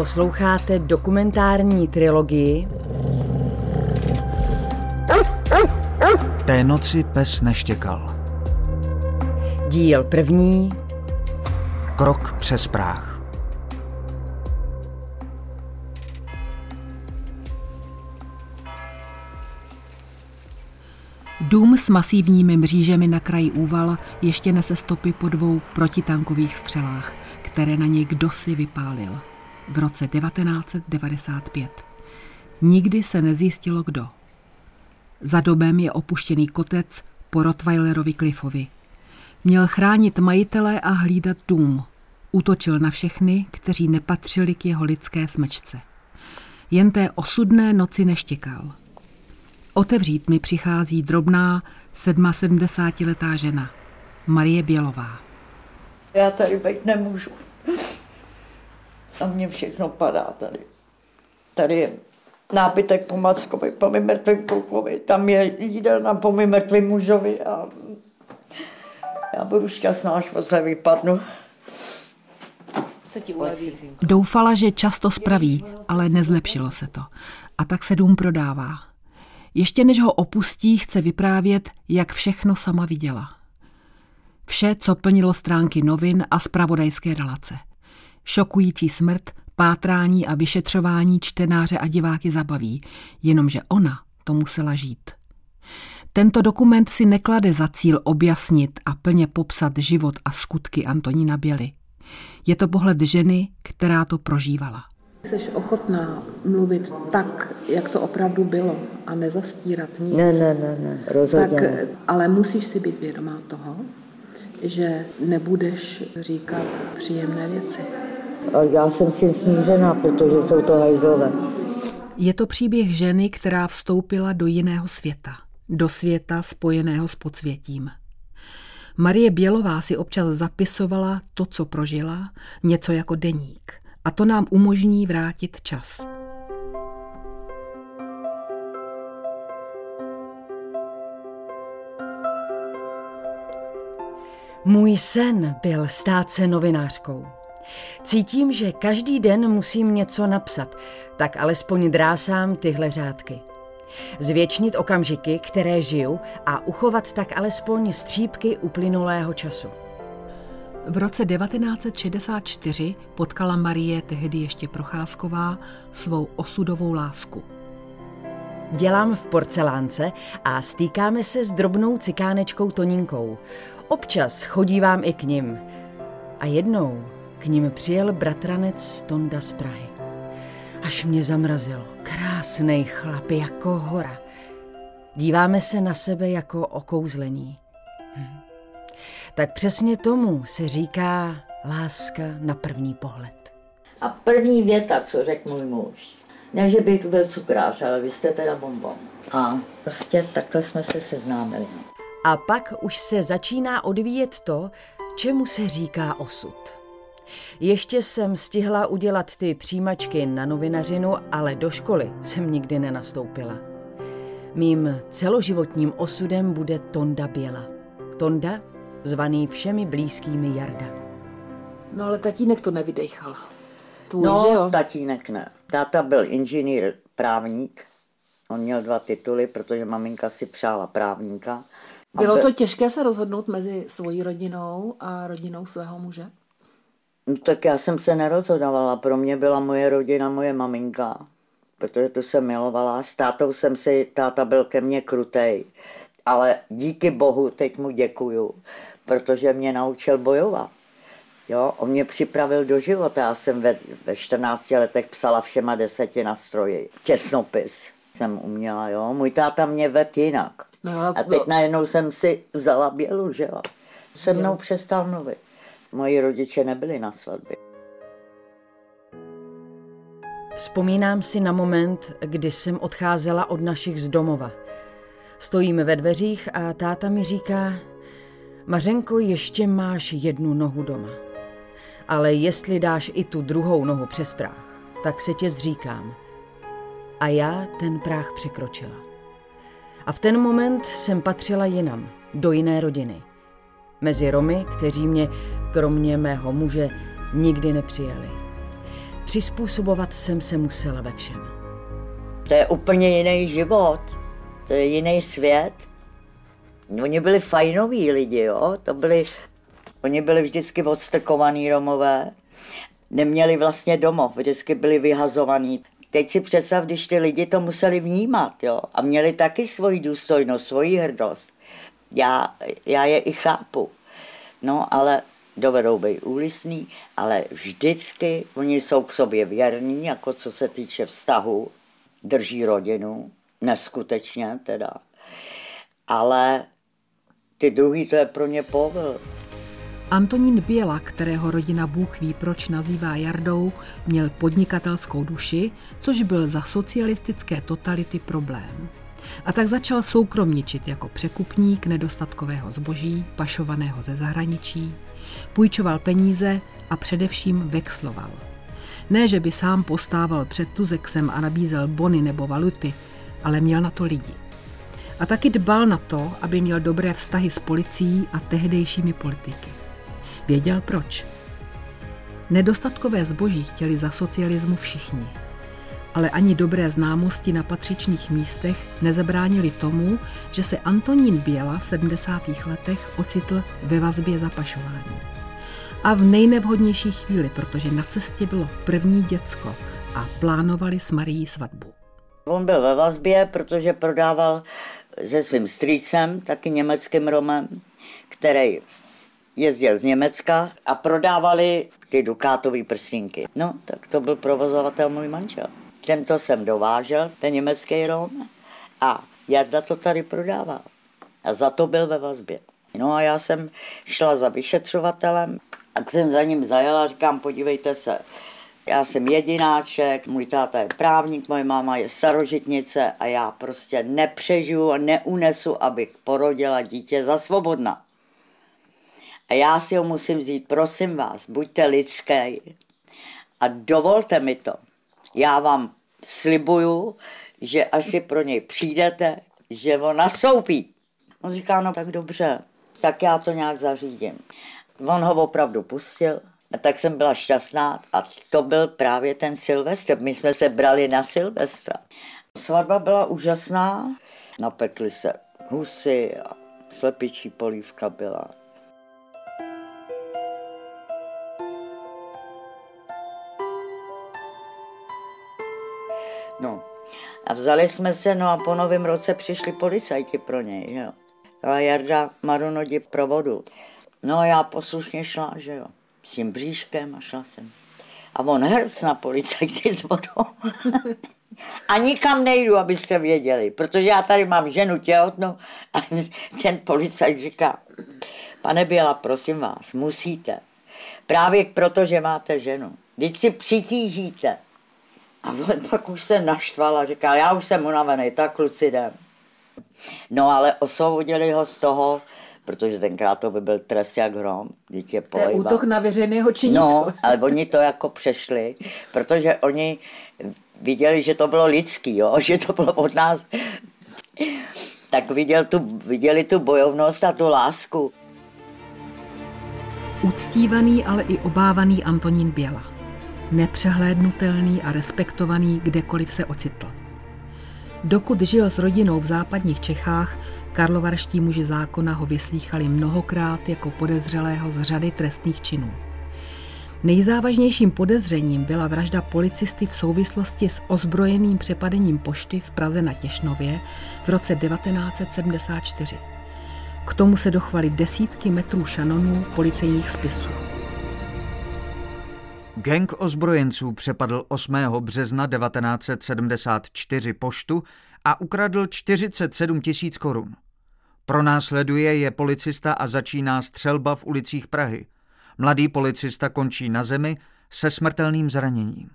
Posloucháte dokumentární trilogii Té noci pes neštěkal. Díl první Krok přes práh. Dům s masivními mřížemi na kraji úval ještě nese stopy po dvou protitankových střelách, které na něj kdosi vypálil. V roce 1995. Nikdy se nezjistilo kdo. Za dobem je opuštěný kotec po Rottweilerovi Cliffovi. Měl chránit majitele a hlídat dům. Útočil na všechny, kteří nepatřili k jeho lidské smečce. Jen té osudné noci neštěkal. Otevřít mi přichází drobná 77-letá žena, Marie Bělová. Já tady být nemůžu. A mně všechno padá tady. Tady je nábytek po Mackovi, po mým mrtvým klukovi, tam je jídelna po mým mrtvým mužovi a já budu šťastná, až se vypadnu. Se ti uleví. Doufala, že často spraví, ale nezlepšilo se to. A tak se dům prodává. Ještě než ho opustí, chce vyprávět, jak všechno sama viděla. Vše, co plnilo stránky novin a zpravodajské relace. Šokující smrt, pátrání a vyšetřování čtenáře a diváky zabaví, jenomže ona to musela žít. Tento dokument si neklade za cíl objasnit a plně popsat život a skutky Antonína Běly. Je to pohled ženy, která to prožívala. Jsi ochotná mluvit tak, jak to opravdu bylo a nezastírat nic. Ne, ne, ne, ne, rozhodně tak, ne. Ale musíš si být vědomá toho, že nebudeš říkat příjemné věci. A já jsem si smířená, protože jsou to hajzlové. Je to příběh ženy, která vstoupila do jiného světa. Do světa spojeného s podsvětím. Marie Bělová si občas zapisovala to, co prožila, něco jako deník. A to nám umožní vrátit čas. Můj sen byl stát se novinářkou. Cítím, že každý den musím něco napsat, tak alespoň drásám tyhle řádky. Zvětšnit okamžiky, které žiju a uchovat tak alespoň střípky uplynulého času. V roce 1964 potkala Marie, tehdy ještě Procházková, svou osudovou lásku. Dělám v porcelánce a stýkáme se s drobnou cikánečkou Toninkou. Občas chodívám i k nim. A jednou k ním přijel bratranec Tonda z Prahy. Až mě zamrazilo. Krásný chlap jako hora. Díváme se na sebe jako okouzlení. Hm. Tak přesně tomu se říká láska na první pohled. A první věta, co řekl můj muž, ne, že bych byl cukrář, ale vy jste teda bonbon. A prostě takhle jsme se seznámili. A pak už se začíná odvíjet to, čemu se říká osud. Ještě jsem stihla udělat ty přijímačky na novinařinu, ale do školy jsem nikdy nenastoupila. Mým celoživotním osudem bude Tonda Běla. Tonda, zvaný všemi blízkými Jarda. No ale tatínek to nevydechal. Tvůj, no, že jo? tatínek ne. Táta byl inženýr, právník. On měl dva tituly, protože maminka si přála právníka. Bylo byl- to těžké se rozhodnout mezi svojí rodinou a rodinou svého muže? No, tak já jsem se nerozhodovala. Pro mě byla moje rodina moje maminka, protože tu jsem milovala. S tátou jsem si, táta byl ke mně krutej, ale díky bohu teď mu děkuju, protože mě naučil bojovat. Jo, on mě připravil do života. Já jsem ve, ve 14 letech psala všema deseti na stroji. Těsnopis jsem uměla, jo. Můj táta mě ved jinak. No, ale A teď najednou jsem si vzala bělu, že jo. Se mnou přestal mluvit. Moji rodiče nebyli na svatbě. Vzpomínám si na moment, kdy jsem odcházela od našich z domova. Stojíme ve dveřích a táta mi říká, Mařenko, ještě máš jednu nohu doma. Ale jestli dáš i tu druhou nohu přes práh, tak se tě zříkám. A já ten práh překročila. A v ten moment jsem patřila jinam, do jiné rodiny. Mezi Romy, kteří mě, kromě mého muže, nikdy nepřijali. Přizpůsobovat jsem se musela ve všem. To je úplně jiný život, to je jiný svět. Oni byli fajnoví lidi, jo? To byli, oni byli vždycky odstrkovaní Romové. Neměli vlastně domov, vždycky byli vyhazovaní. Teď si představ, když ty lidi to museli vnímat, jo? A měli taky svoji důstojnost, svoji hrdost. Já, já je i chápu. No, ale dovedou být úlisný, ale vždycky oni jsou k sobě věrní, jako co se týče vztahu, drží rodinu, neskutečně teda. Ale ty druhý, to je pro ně povil. Antonín Běla, kterého rodina Bůh ví proč nazývá Jardou, měl podnikatelskou duši, což byl za socialistické totality problém. A tak začal soukromničit jako překupník nedostatkového zboží, pašovaného ze zahraničí, půjčoval peníze a především vexloval. Ne, že by sám postával před Tuzexem a nabízel bony nebo valuty, ale měl na to lidi. A taky dbal na to, aby měl dobré vztahy s policií a tehdejšími politiky. Věděl proč. Nedostatkové zboží chtěli za socialismu všichni. Ale ani dobré známosti na patřičných místech nezabránili tomu, že se Antonín Běla v 70. letech ocitl ve vazbě za pašování. A v nejnevhodnější chvíli, protože na cestě bylo první děcko a plánovali s Marií svatbu. On byl ve vazbě, protože prodával se svým strýcem, taky německým Romem, který jezdil z Německa a prodávali ty dukátové prsínky. No, tak to byl provozovatel můj manžel. Tento jsem dovážel, ten německý Rom, a Jarda to tady prodával. A za to byl ve vazbě. No a já jsem šla za vyšetřovatelem a jsem za ním zajela říkám, podívejte se, já jsem jedináček, můj táta je právník, moje máma je starožitnice a já prostě nepřežiju a neunesu, abych porodila dítě za svobodna. A já si ho musím vzít, prosím vás, buďte lidský a dovolte mi to. Já vám slibuju, že až si pro něj přijdete, že on nastoupí. On říká, no tak dobře, tak já to nějak zařídím. On ho opravdu pustil, a tak jsem byla šťastná a to byl právě ten Silvestr. My jsme se brali na Silvestra. Svatba byla úžasná, napekli se husy a slepičí polívka byla. A vzali jsme se, no a po novém roce přišli policajti pro něj, jo. A Jarda Marunodi pro vodu. No a já poslušně šla, že jo, s tím bříškem a šla jsem. A on hrc na policajti s vodou. a nikam nejdu, abyste věděli, protože já tady mám ženu těhotnou a ten policajt říká, pane Běla, prosím vás, musíte. Právě proto, že máte ženu. Teď si přitížíte. A on pak už se naštval a říkal, já už jsem unavený, tak kluci jdem. No ale osvobodili ho z toho, protože tenkrát to by byl trest jak hrom, dítě To je útok na veřejného činitele. No, ale oni to jako přešli, protože oni viděli, že to bylo lidský, jo? že to bylo od nás. Tak viděl tu, viděli tu bojovnost a tu lásku. Uctívaný, ale i obávaný Antonín Běla. Nepřehlédnutelný a respektovaný kdekoliv se ocitl. Dokud žil s rodinou v západních Čechách, karlovarští muži zákona ho vyslýchali mnohokrát jako podezřelého z řady trestných činů. Nejzávažnějším podezřením byla vražda policisty v souvislosti s ozbrojeným přepadením pošty v Praze na Těšnově v roce 1974. K tomu se dochvaly desítky metrů šanonů policejních spisů. Gang ozbrojenců přepadl 8. března 1974 poštu a ukradl 47 tisíc korun. Pronásleduje je policista a začíná střelba v ulicích Prahy. Mladý policista končí na zemi se smrtelným zraněním.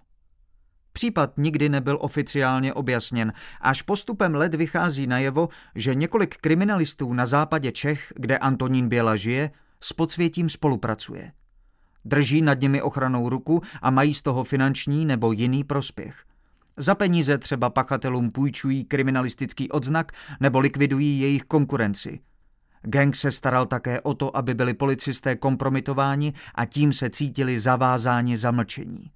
Případ nikdy nebyl oficiálně objasněn, až postupem let vychází najevo, že několik kriminalistů na západě Čech, kde Antonín Běla žije, s podsvětím spolupracuje. Drží nad nimi ochranou ruku a mají z toho finanční nebo jiný prospěch. Za peníze třeba pachatelům půjčují kriminalistický odznak nebo likvidují jejich konkurenci. Gang se staral také o to, aby byli policisté kompromitováni a tím se cítili zavázáni za mlčení.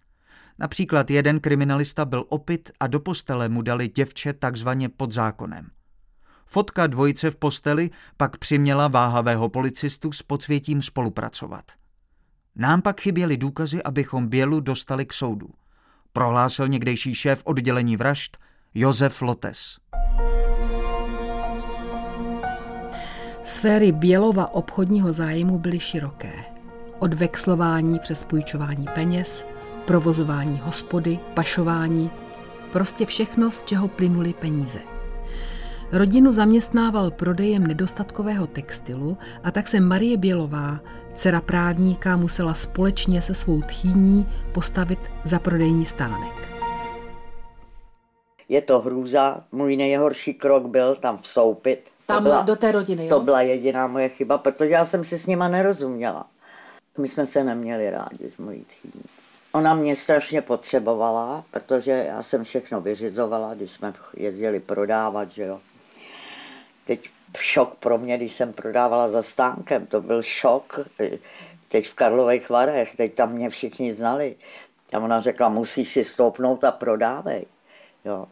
Například jeden kriminalista byl opit a do postele mu dali děvče takzvaně pod zákonem. Fotka dvojice v posteli pak přiměla váhavého policistu s podsvětím spolupracovat. Nám pak chyběly důkazy, abychom Bělu dostali k soudu. Prohlásil někdejší šéf oddělení vražd Josef Lotes. Sféry Bělova obchodního zájmu byly široké. Od vexlování přes půjčování peněz, provozování hospody, pašování, prostě všechno, z čeho plynuly peníze. Rodinu zaměstnával prodejem nedostatkového textilu a tak se Marie Bělová, dcera právníka, musela společně se svou tchýní postavit za prodejní stánek. Je to hrůza, můj nejhorší krok byl tam vsoupit. Tam byla, do té rodiny, jo? To byla jediná moje chyba, protože já jsem si s nima nerozuměla. My jsme se neměli rádi s mojí tchýní. Ona mě strašně potřebovala, protože já jsem všechno vyřizovala, když jsme jezdili prodávat, že jo. Teď šok pro mě, když jsem prodávala za stánkem, to byl šok. Teď v Karlových Varech, teď tam mě všichni znali. A ona řekla, musíš si stoupnout a prodávej. Jo.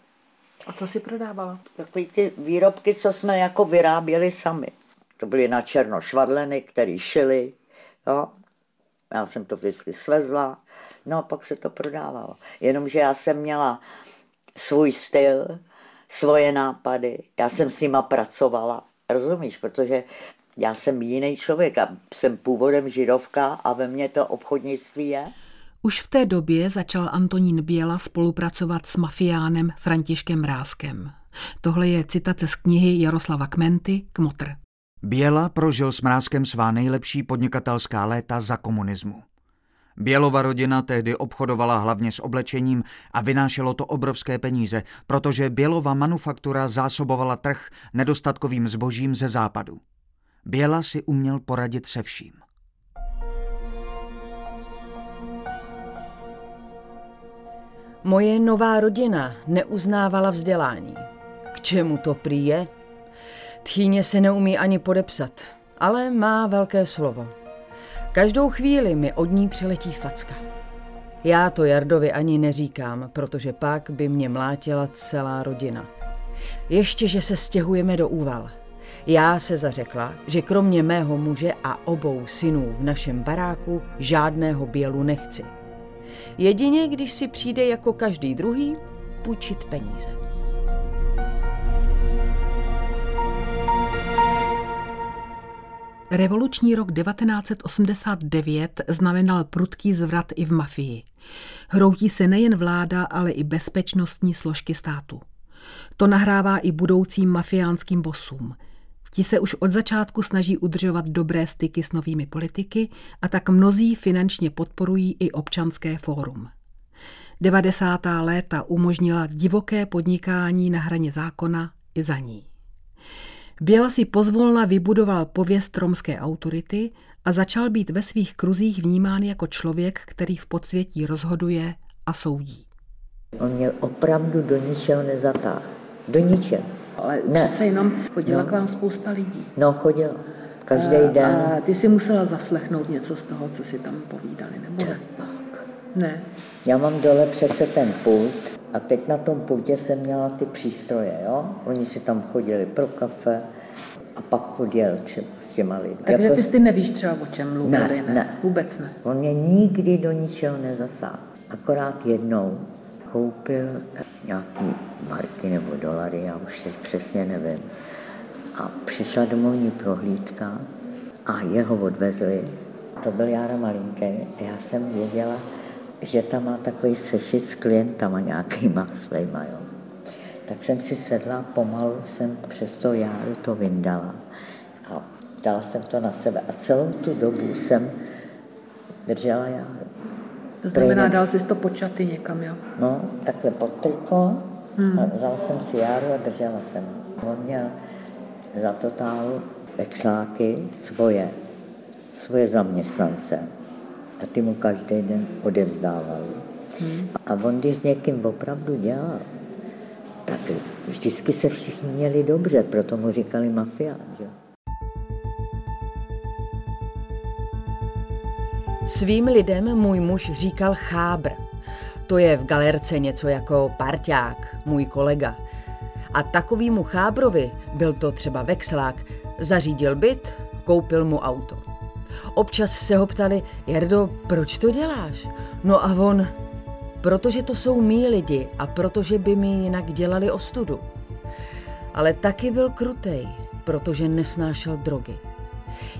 A co si prodávala? Takový ty výrobky, co jsme jako vyráběli sami. To byly na černo švadleny, které šily. Jo. Já jsem to vždycky svezla, no a pak se to prodávalo. Jenomže já jsem měla svůj styl, svoje nápady, já jsem s nima pracovala, rozumíš, protože já jsem jiný člověk a jsem původem židovka a ve mně to obchodnictví je. Už v té době začal Antonín Běla spolupracovat s mafiánem Františkem Ráskem. Tohle je citace z knihy Jaroslava Kmenty Kmotr. Běla prožil s Mrázkem svá nejlepší podnikatelská léta za komunismu. Bělova rodina tehdy obchodovala hlavně s oblečením a vynášelo to obrovské peníze, protože Bělova manufaktura zásobovala trh nedostatkovým zbožím ze západu. Běla si uměl poradit se vším. Moje nová rodina neuznávala vzdělání. K čemu to prý je? Tchýně se neumí ani podepsat, ale má velké slovo. Každou chvíli mi od ní přiletí facka. Já to Jardovi ani neříkám, protože pak by mě mlátila celá rodina. Ještě, že se stěhujeme do Úval. Já se zařekla, že kromě mého muže a obou synů v našem baráku žádného bělu nechci. Jedině, když si přijde jako každý druhý půjčit peníze. Revoluční rok 1989 znamenal prudký zvrat i v mafii. Hroutí se nejen vláda, ale i bezpečnostní složky státu. To nahrává i budoucím mafiánským bosům. Ti se už od začátku snaží udržovat dobré styky s novými politiky a tak mnozí finančně podporují i občanské fórum. 90. léta umožnila divoké podnikání na hraně zákona i za ní. Běla si pozvolna vybudoval pověst romské autority a začal být ve svých kruzích vnímán jako člověk, který v podsvětí rozhoduje a soudí. On mě opravdu do ničeho nezatáhl. Do ničeho. Ale ne. přece jenom chodila no. k vám spousta lidí. No, chodila. Každý a, den. A ty si musela zaslechnout něco z toho, co si tam povídali, nebo ne? Ne. Já mám dole přece ten pult a teď na tom pultě jsem měla ty přístroje, jo? Oni si tam chodili pro kafe a pak chodil třeba s těma lidmi. Takže jako... ty si nevíš třeba, o čem mluvili, ne, ne? ne? Vůbec ne. On mě nikdy do ničeho nezasáhl. Akorát jednou koupil nějaký marky nebo dolary, já už teď přesně nevím. A přišla domovní prohlídka a jeho odvezli. To byl Jára Malinký a já jsem věděla, že tam má takový sešit s klientama nějakýma svýma, jo. Tak jsem si sedla, pomalu jsem přes to járu to vyndala a dala jsem to na sebe a celou tu dobu jsem držela járu. To znamená, Prejde. dal jsi to počaty někam, jo? No, takhle pod triko, hmm. a vzala jsem si járu a držela jsem. On měl za totálu vexláky svoje, svoje zaměstnance a ty mu každý den odevzdávali. Hmm. A on, když s někým opravdu dělal, tak vždycky se všichni měli dobře, proto mu říkali mafián. Že? Svým lidem můj muž říkal chábr. To je v galerce něco jako parťák, můj kolega. A takovýmu chábrovi, byl to třeba vexlák, zařídil byt, koupil mu auto. Občas se ho ptali, Jardo, proč to děláš? No a on, protože to jsou mý lidi a protože by mi jinak dělali ostudu. Ale taky byl krutej, protože nesnášel drogy.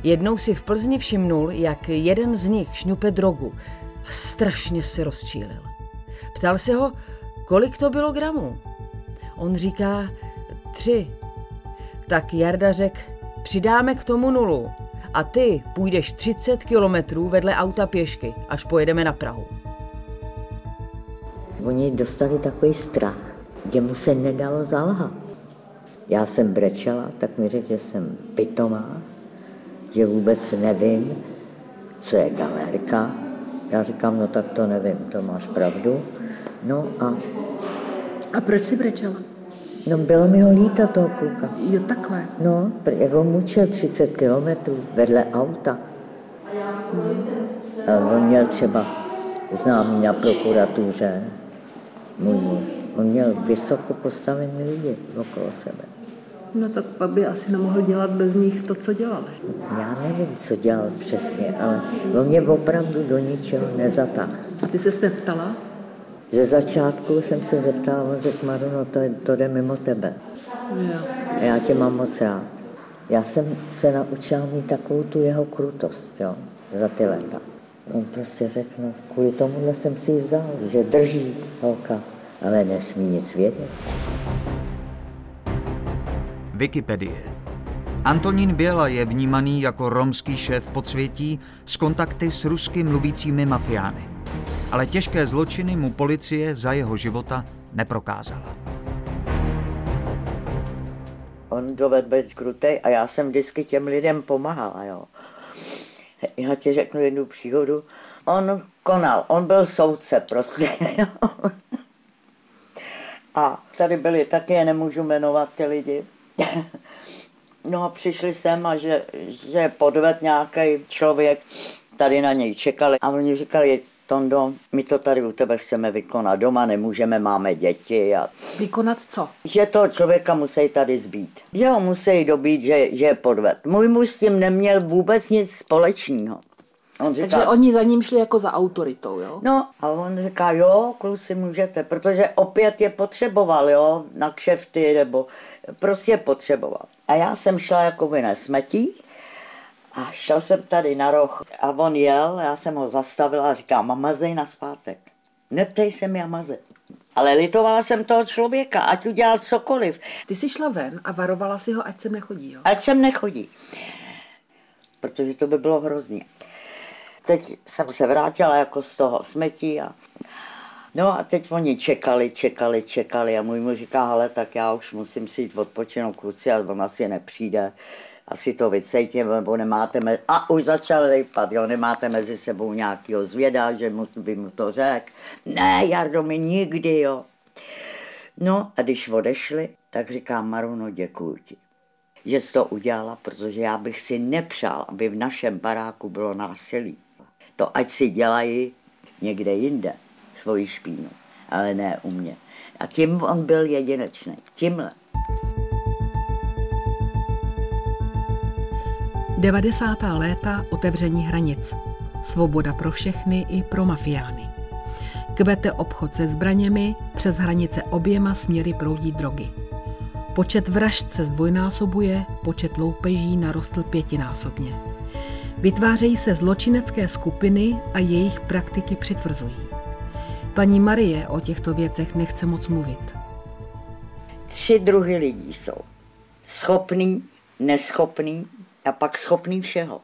Jednou si v Plzni všimnul, jak jeden z nich šňupe drogu a strašně se rozčílil. Ptal se ho, kolik to bylo gramů. On říká, tři. Tak Jarda řekl, přidáme k tomu nulu a ty půjdeš 30 kilometrů vedle auta pěšky, až pojedeme na Prahu. Oni dostali takový strach, jemu se nedalo zalhat. Já jsem brečela, tak mi řekl, že jsem pitomá, že vůbec nevím, co je galérka. Já říkám, no tak to nevím, to máš pravdu. No a... A proč si brečela? No bylo mi ho líto toho kluka. Jo, takhle. No, jak ho mučil 30 kilometrů vedle auta. A on měl třeba známý na prokuratuře, můj muž. On měl vysoko postavený lidi okolo sebe. No tak pak by asi nemohl dělat bez nich to, co dělal. Já nevím, co dělal přesně, ale on mě opravdu do ničeho nezatáhl. A ty se ptala? Ze začátku jsem se zeptala, on řekl, Maru, no to, to jde mimo tebe. Jo. A já tě mám moc rád. Já jsem se naučila mít takovou tu jeho krutost, jo, za ty léta. On prostě řekl, no, kvůli tomuhle jsem si ji vzal, že drží holka, ale nesmí nic vědět. Wikipedie. Antonín Běla je vnímaný jako romský šéf podsvětí s kontakty s rusky mluvícími mafiány. Ale těžké zločiny mu policie za jeho života neprokázala. On dovedl být krutej a já jsem vždycky těm lidem pomáhala, jo. Já ti řeknu jednu příhodu. On konal, on byl soudce prostě, jo. A tady byli taky, nemůžu jmenovat ty lidi. No a přišli sem a že, že podved nějaký člověk, tady na něj čekali a oni říkali, Tondo, my to tady u tebe chceme vykonat, doma nemůžeme, máme děti a Vykonat co? že toho člověka musí tady zbít. Že ho musí dobít, že, že je podved. Můj muž s tím neměl vůbec nic společného. On říká, Takže oni za ním šli jako za autoritou, jo? No a on říká, jo, kluci můžete, protože opět je potřeboval, jo, na kšefty, nebo prostě potřeboval. A já jsem šla jako vyne smetí a šel jsem tady na roh a on jel, já jsem ho zastavila a říkám, mazej na zpátek. Neptej se mi a mazej. Ale litovala jsem toho člověka, ať udělal cokoliv, Ty jsi šla ven a varovala si ho, ať sem nechodí, jo? ať sem nechodí. Protože to by bylo hrozný. Teď jsem se vrátila jako z toho smetí a No a teď oni čekali, čekali, čekali a můj muž říká, hele, tak já už musím si jít odpočinout kluci a on asi nepřijde. Asi to vycejtě, nebo nemáte, me- a už začal rejpat, jo, nemáte mezi sebou nějakýho zvěda, že mu, by mu to řekl. Ne, Jardo, mi nikdy, jo. No a když odešli, tak říkám, Maruno, děkuji ti, že jsi to udělala, protože já bych si nepřál, aby v našem baráku bylo násilí. To ať si dělají někde jinde svoji špínu, ale ne u mě. A tím on byl jedinečný. Tímhle. 90. léta otevření hranic. Svoboda pro všechny i pro mafiány. Kvete obchod se zbraněmi, přes hranice oběma směry proudí drogy. Počet vražd se zdvojnásobuje, počet loupeží narostl pětinásobně. Vytvářejí se zločinecké skupiny a jejich praktiky přitvrzují. Paní Marie o těchto věcech nechce moc mluvit. Tři druhy lidí jsou. Schopný, neschopný a pak schopný všeho.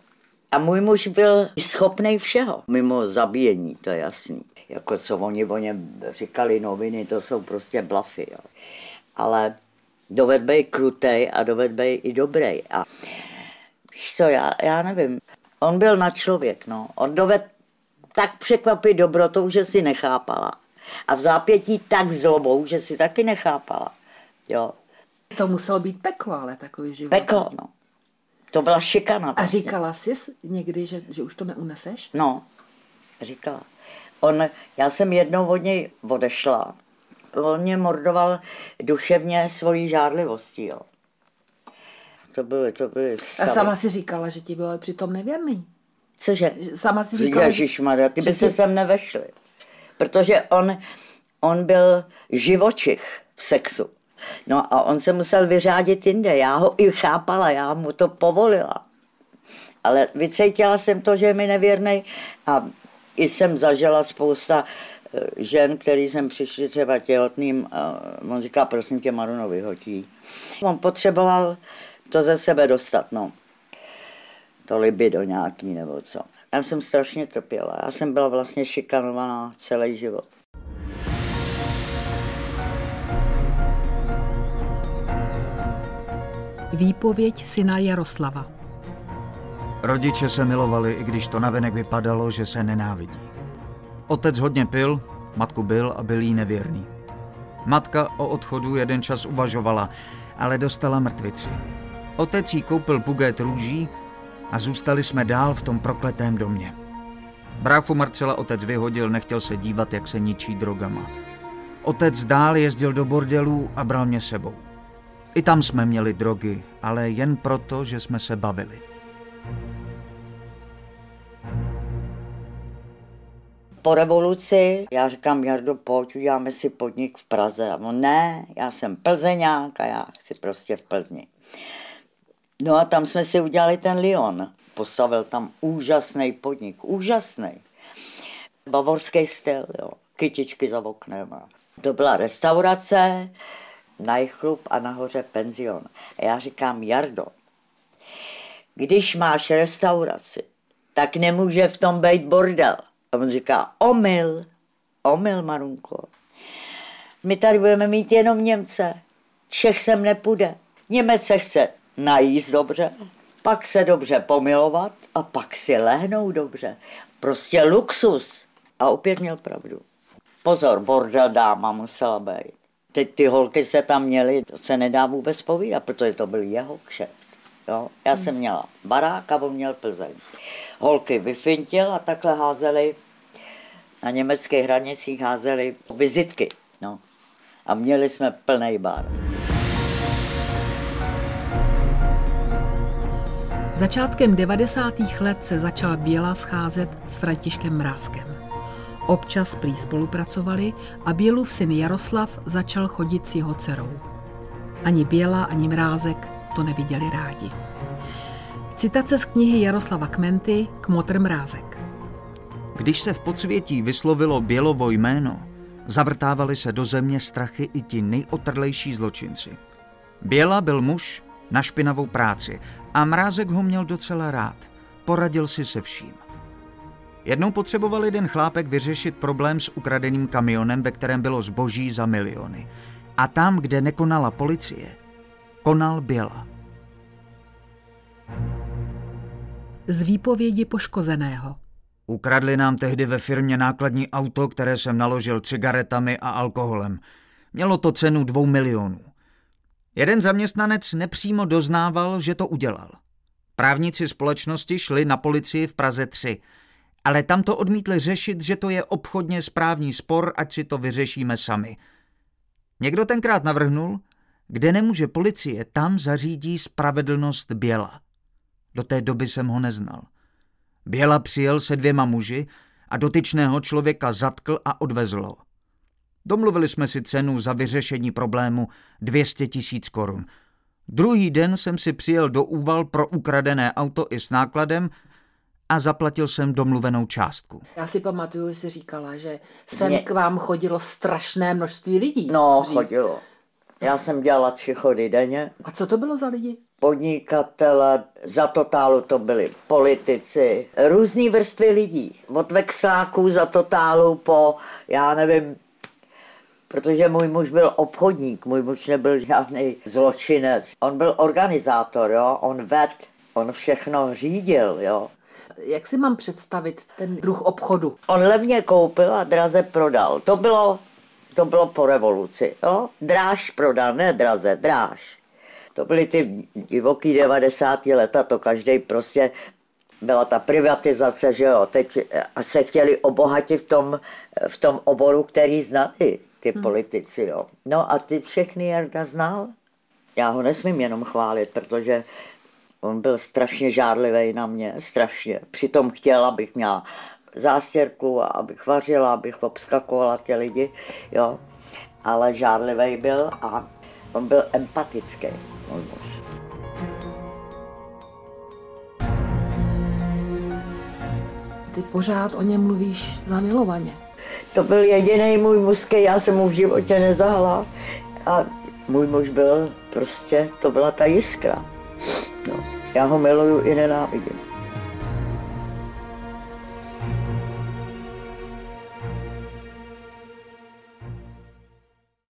A můj muž byl schopný všeho, mimo zabíjení, to je jasný. Jako co oni o něm říkali noviny, to jsou prostě blafy. Jo. Ale doved být krutej a doved být i dobrý. A víš co, já, já nevím. On byl na člověk, no. On doved tak překvapit dobrotou, že si nechápala. A v zápětí tak zlobou, že si taky nechápala. Jo. To muselo být peklo, ale takový život. Peklo, no. To byla šikana. A prostě. říkala jsi někdy, že, že už to neuneseš? No, říkala. On, já jsem jednou od něj odešla. On mě mordoval duševně svojí žádlivostí, jo. To byly, to byly A sama si říkala, že ti byl přitom nevěrný. Cože? Sama si říkala, Ježišmarja, ty by že se ty- sem nevešli. Protože on, on byl živočich v sexu. No a on se musel vyřádit jinde. Já ho i chápala, já mu to povolila. Ale vycítila jsem to, že je mi nevěrný a i jsem zažila spousta eh, žen, který jsem přišli třeba těhotným, a on říká, prosím tě, Maruno, vyhotí. On potřeboval to ze sebe dostat, no. To libido nějaký nebo co. Já jsem strašně trpěla. Já jsem byla vlastně šikanovaná celý život. Výpověď syna Jaroslava. Rodiče se milovali, i když to navenek vypadalo, že se nenávidí. Otec hodně pil, matku byl a byl jí nevěrný. Matka o odchodu jeden čas uvažovala, ale dostala mrtvici. Otec jí koupil bugét růží a zůstali jsme dál v tom prokletém domě. Bráchu Marcela otec vyhodil, nechtěl se dívat, jak se ničí drogama. Otec dál jezdil do bordelů a bral mě sebou. I tam jsme měli drogy, ale jen proto, že jsme se bavili. Po revoluci já říkám, Jardo, pojď, uděláme si podnik v Praze. A on, ne, já jsem plzeňák a já chci prostě v Plzni. No a tam jsme si udělali ten Lyon. Postavil tam úžasný podnik, úžasný. Bavorský styl, jo. Kytičky za oknem. To byla restaurace, najchlup a nahoře penzion. A já říkám, Jardo, když máš restauraci, tak nemůže v tom být bordel. A on říká, omyl, omyl, Marunko. My tady budeme mít jenom Němce. Čech sem nepůjde. Němec se chce najíst dobře, pak se dobře pomilovat a pak si lehnout dobře. Prostě luxus. A opět měl pravdu. Pozor, bordel dáma musela být. Teď ty holky se tam měly, to se nedá vůbec povídat, protože to byl jeho kšeft. Jo? Já jsem měla barák a on měl Plzeň. Holky vyfintil a takhle házeli na německých hranicích házeli vizitky. No. A měli jsme plný bar. Začátkem 90. let se začal Běla scházet s Františkem Mrázkem. Občas prý spolupracovali a Bělův syn Jaroslav začal chodit s jeho dcerou. Ani Běla, ani Mrázek to neviděli rádi. Citace z knihy Jaroslava Kmenty Kmotr Mrázek. Když se v podsvětí vyslovilo Bělovo jméno, zavrtávali se do země strachy i ti nejotrlejší zločinci. Běla byl muž na špinavou práci a Mrázek ho měl docela rád. Poradil si se vším. Jednou potřeboval jeden chlápek vyřešit problém s ukradeným kamionem, ve kterém bylo zboží za miliony. A tam, kde nekonala policie, konal Běla. Z výpovědi poškozeného. Ukradli nám tehdy ve firmě nákladní auto, které jsem naložil cigaretami a alkoholem. Mělo to cenu dvou milionů. Jeden zaměstnanec nepřímo doznával, že to udělal. Právníci společnosti šli na policii v Praze 3, ale tam to odmítli řešit, že to je obchodně správní spor, ať si to vyřešíme sami. Někdo tenkrát navrhnul, kde nemůže policie, tam zařídí spravedlnost Běla. Do té doby jsem ho neznal. Běla přijel se dvěma muži a dotyčného člověka zatkl a odvezl ho. Domluvili jsme si cenu za vyřešení problému 200 tisíc korun. Druhý den jsem si přijel do úval pro ukradené auto i s nákladem a zaplatil jsem domluvenou částku. Já si pamatuju, že jsi říkala, že sem Mě- k vám chodilo strašné množství lidí. No, dřív. chodilo. Já jsem dělala tři chody denně. A co to bylo za lidi? Podnikatele, za totálu to byli politici, různé vrstvy lidí. Od vexláků za totálu po, já nevím, protože můj muž byl obchodník, můj muž nebyl žádný zločinec. On byl organizátor, jo? on ved, on všechno řídil, jo. Jak si mám představit ten druh obchodu? On levně koupil a draze prodal. To bylo, to bylo po revoluci. Jo? Dráž prodal, ne draze, dráž. To byly ty divoký 90. leta, to každý prostě byla ta privatizace, že jo, teď se chtěli obohatit v tom, v tom oboru, který znali ty hmm. politici, jo. No a ty všechny Jarda znal. Já ho nesmím jenom chválit, protože on byl strašně žárlivý na mě, strašně. Přitom chtěl, abych měla zástěrku a abych vařila, abych obskakovala ty lidi, jo. Ale žárlivý byl a on byl empatický, můj muž. Ty pořád o něm mluvíš zamilovaně. To byl jediný můj muž, já jsem mu v životě nezahla. A můj muž byl prostě, to byla ta jiskra. No, já ho miluju i nenávidím.